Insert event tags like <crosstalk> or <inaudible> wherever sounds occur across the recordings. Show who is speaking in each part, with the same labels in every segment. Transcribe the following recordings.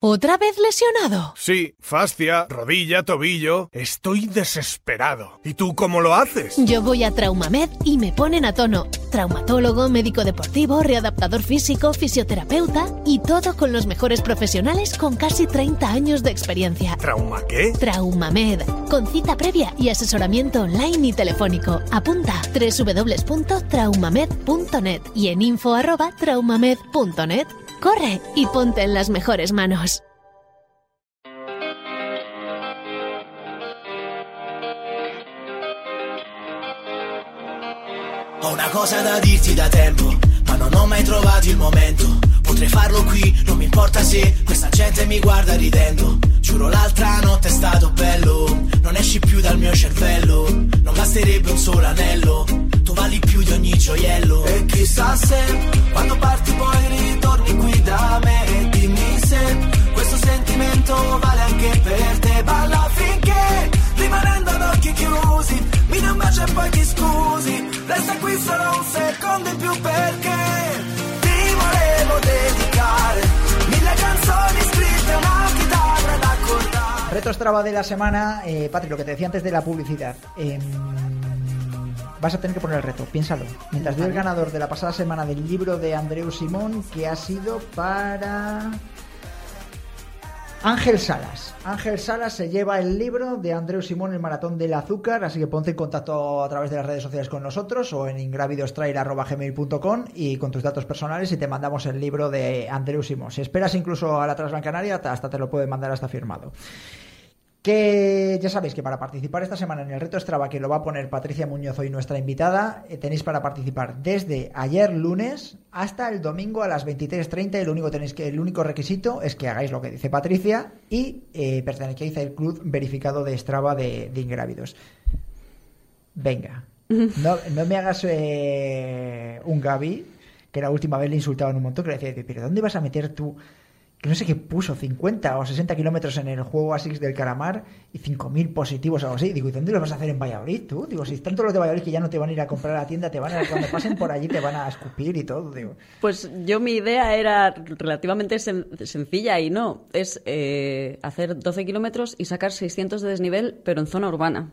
Speaker 1: ¿Otra vez lesionado?
Speaker 2: Sí, fascia, rodilla, tobillo. Estoy desesperado. ¿Y tú cómo lo haces?
Speaker 1: Yo voy a Traumamed y me ponen a tono. Traumatólogo, médico deportivo, readaptador físico, fisioterapeuta y todo con los mejores profesionales con casi 30 años de experiencia.
Speaker 2: ¿Trauma qué?
Speaker 1: Traumamed, con cita previa y asesoramiento online y telefónico. Apunta www.traumamed.net y en info@traumamed.net. Corre y ponte en las mejores manos.
Speaker 3: Ho una cosa da dirti da tempo, ma non ho mai trovato il momento. Potrei farlo qui, non mi importa se questa gente mi guarda ridendo. Giuro l'altra notte è stato bello, non esci più dal mio cervello. Non basterebbe un solo anello, tu vali più di ogni gioiello. E chissà se e ti scusi. Resta qui solo un secondo in più perché ti volevo dedicare mille canzoni scritte, una chitarra da accordare.
Speaker 4: Reto Strava de la semana, eh, Patri, lo que te decía antes de la publicidad. Em, vas a tener que poner el reto, piénsalo. Mientras doy el ganador de la pasada semana del libro de Andreu Simón, que ha sido para. Ángel Salas. Ángel Salas se lleva el libro de Andreu Simón, El Maratón del Azúcar, así que ponte en contacto a través de las redes sociales con nosotros o en ingravidostrail.gmail.com y con tus datos personales y te mandamos el libro de Andreu Simón. Si esperas incluso a la Transgran Canaria, hasta te lo puede mandar hasta firmado. Que ya sabéis que para participar esta semana en el reto Strava, que lo va a poner Patricia Muñoz hoy nuestra invitada, eh, tenéis para participar desde ayer lunes hasta el domingo a las 23.30 y lo único, tenéis que, el único requisito es que hagáis lo que dice Patricia y eh, pertenecéis al club verificado de Strava de, de ingrávidos. Venga, <laughs> no, no me hagas eh, un Gaby, que la última vez le insultaban un montón, que le decía, pero ¿dónde vas a meter tú? Que no sé qué puso, 50 o 60 kilómetros en el juego Asics del Calamar y 5.000 positivos o algo así. Digo, ¿y dónde lo vas a hacer en Valladolid tú? Digo, si todos los de Valladolid que ya no te van a ir a comprar a la tienda, te van a, cuando pasen por allí te van a escupir y todo, digo.
Speaker 5: Pues yo mi idea era relativamente sen- sencilla y no, es eh, hacer 12 kilómetros y sacar 600 de desnivel, pero en zona urbana.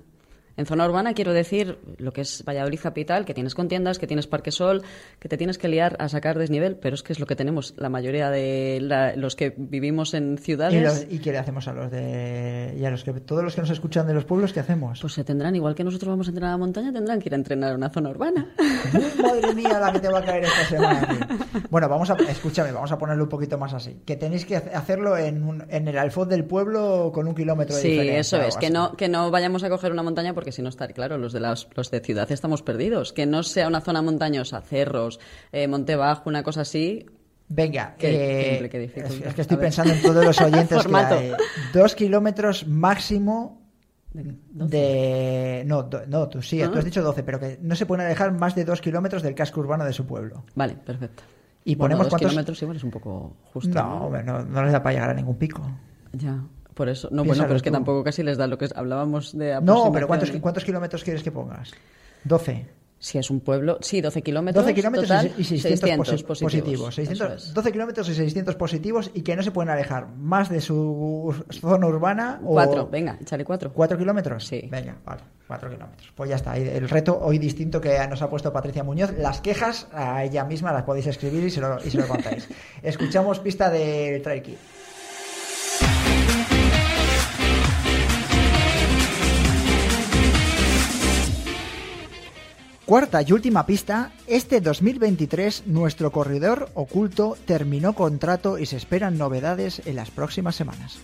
Speaker 5: En zona urbana quiero decir lo que es Valladolid capital, que tienes contiendas, que tienes Parque Sol, que te tienes que liar a sacar desnivel, pero es que es lo que tenemos la mayoría de la- los que vivimos en
Speaker 4: ¿Y,
Speaker 5: ciudades.
Speaker 4: los- ¿Y qué le hacemos a los de. y a los que todos los que nos escuchan de los pueblos, qué hacemos?
Speaker 5: Pues se tendrán, igual que nosotros vamos a entrenar a la montaña, tendrán que ir a entrenar a una zona urbana.
Speaker 4: ¡Uy, <laughs> madre mía, la que te va a caer esta semana. Bueno, vamos a. Escúchame, vamos a ponerlo un poquito más así. Que tenéis que hace- hacerlo en, un- en el alfoz del pueblo con un kilómetro de
Speaker 5: Sí,
Speaker 4: diferencia.
Speaker 5: eso
Speaker 4: o
Speaker 5: es, que no, que no vayamos a coger una montaña porque si no está claro, los de, las, los de ciudad estamos perdidos. Que no sea una zona montañosa, cerros, eh, monte bajo, una cosa así.
Speaker 4: Venga,
Speaker 5: Qué-
Speaker 4: eh,
Speaker 5: qué
Speaker 4: es, es que estoy pensando en todos los <laughs> oyentes que hay. Dos kilómetros máximo
Speaker 5: Venga, 12.
Speaker 4: de... No, do- no tú sí,
Speaker 5: Ah.
Speaker 4: tú has dicho 12, pero que no se pueden alejar más de dos kilómetros del casco urbano de su pueblo.
Speaker 5: Vale, perfecto.
Speaker 4: Y
Speaker 5: Bueno,
Speaker 4: ponemos
Speaker 5: dos
Speaker 4: cuántos-
Speaker 5: kilómetros igual es un poco justo.
Speaker 4: No, hombre, no, no les da para llegar a ningún pico.
Speaker 5: Ya, por eso. No, bueno, pero es que
Speaker 4: tú.
Speaker 5: tampoco casi les da lo que es- hablábamos de
Speaker 4: No, pero ¿cuántos. ¿cuántos kilómetros quieres que pongas? 12.
Speaker 5: Si es un pueblo, sí, 12 kilómetros.
Speaker 4: 12 kilómetros
Speaker 5: total,
Speaker 4: y 600, posi-
Speaker 5: positivos.
Speaker 4: positivos. 600
Speaker 5: Eso es.
Speaker 4: 12 kilómetros y 600 positivos y que no se pueden alejar más de su zona urbana o...
Speaker 5: Cuatro, venga, échale cuatro.
Speaker 4: ¿Cuatro kilómetros?
Speaker 5: Sí.
Speaker 4: Venga, vale, cuatro kilómetros. Pues ya está. El reto hoy distinto que nos ha puesto Patricia Muñoz. Las quejas a ella misma las podéis escribir y se lo, y se lo contáis. <laughs> Escuchamos pista del Trail Kid. Cuarta y última pista, este 2023 nuestro corredor oculto terminó contrato y se esperan novedades en las próximas semanas.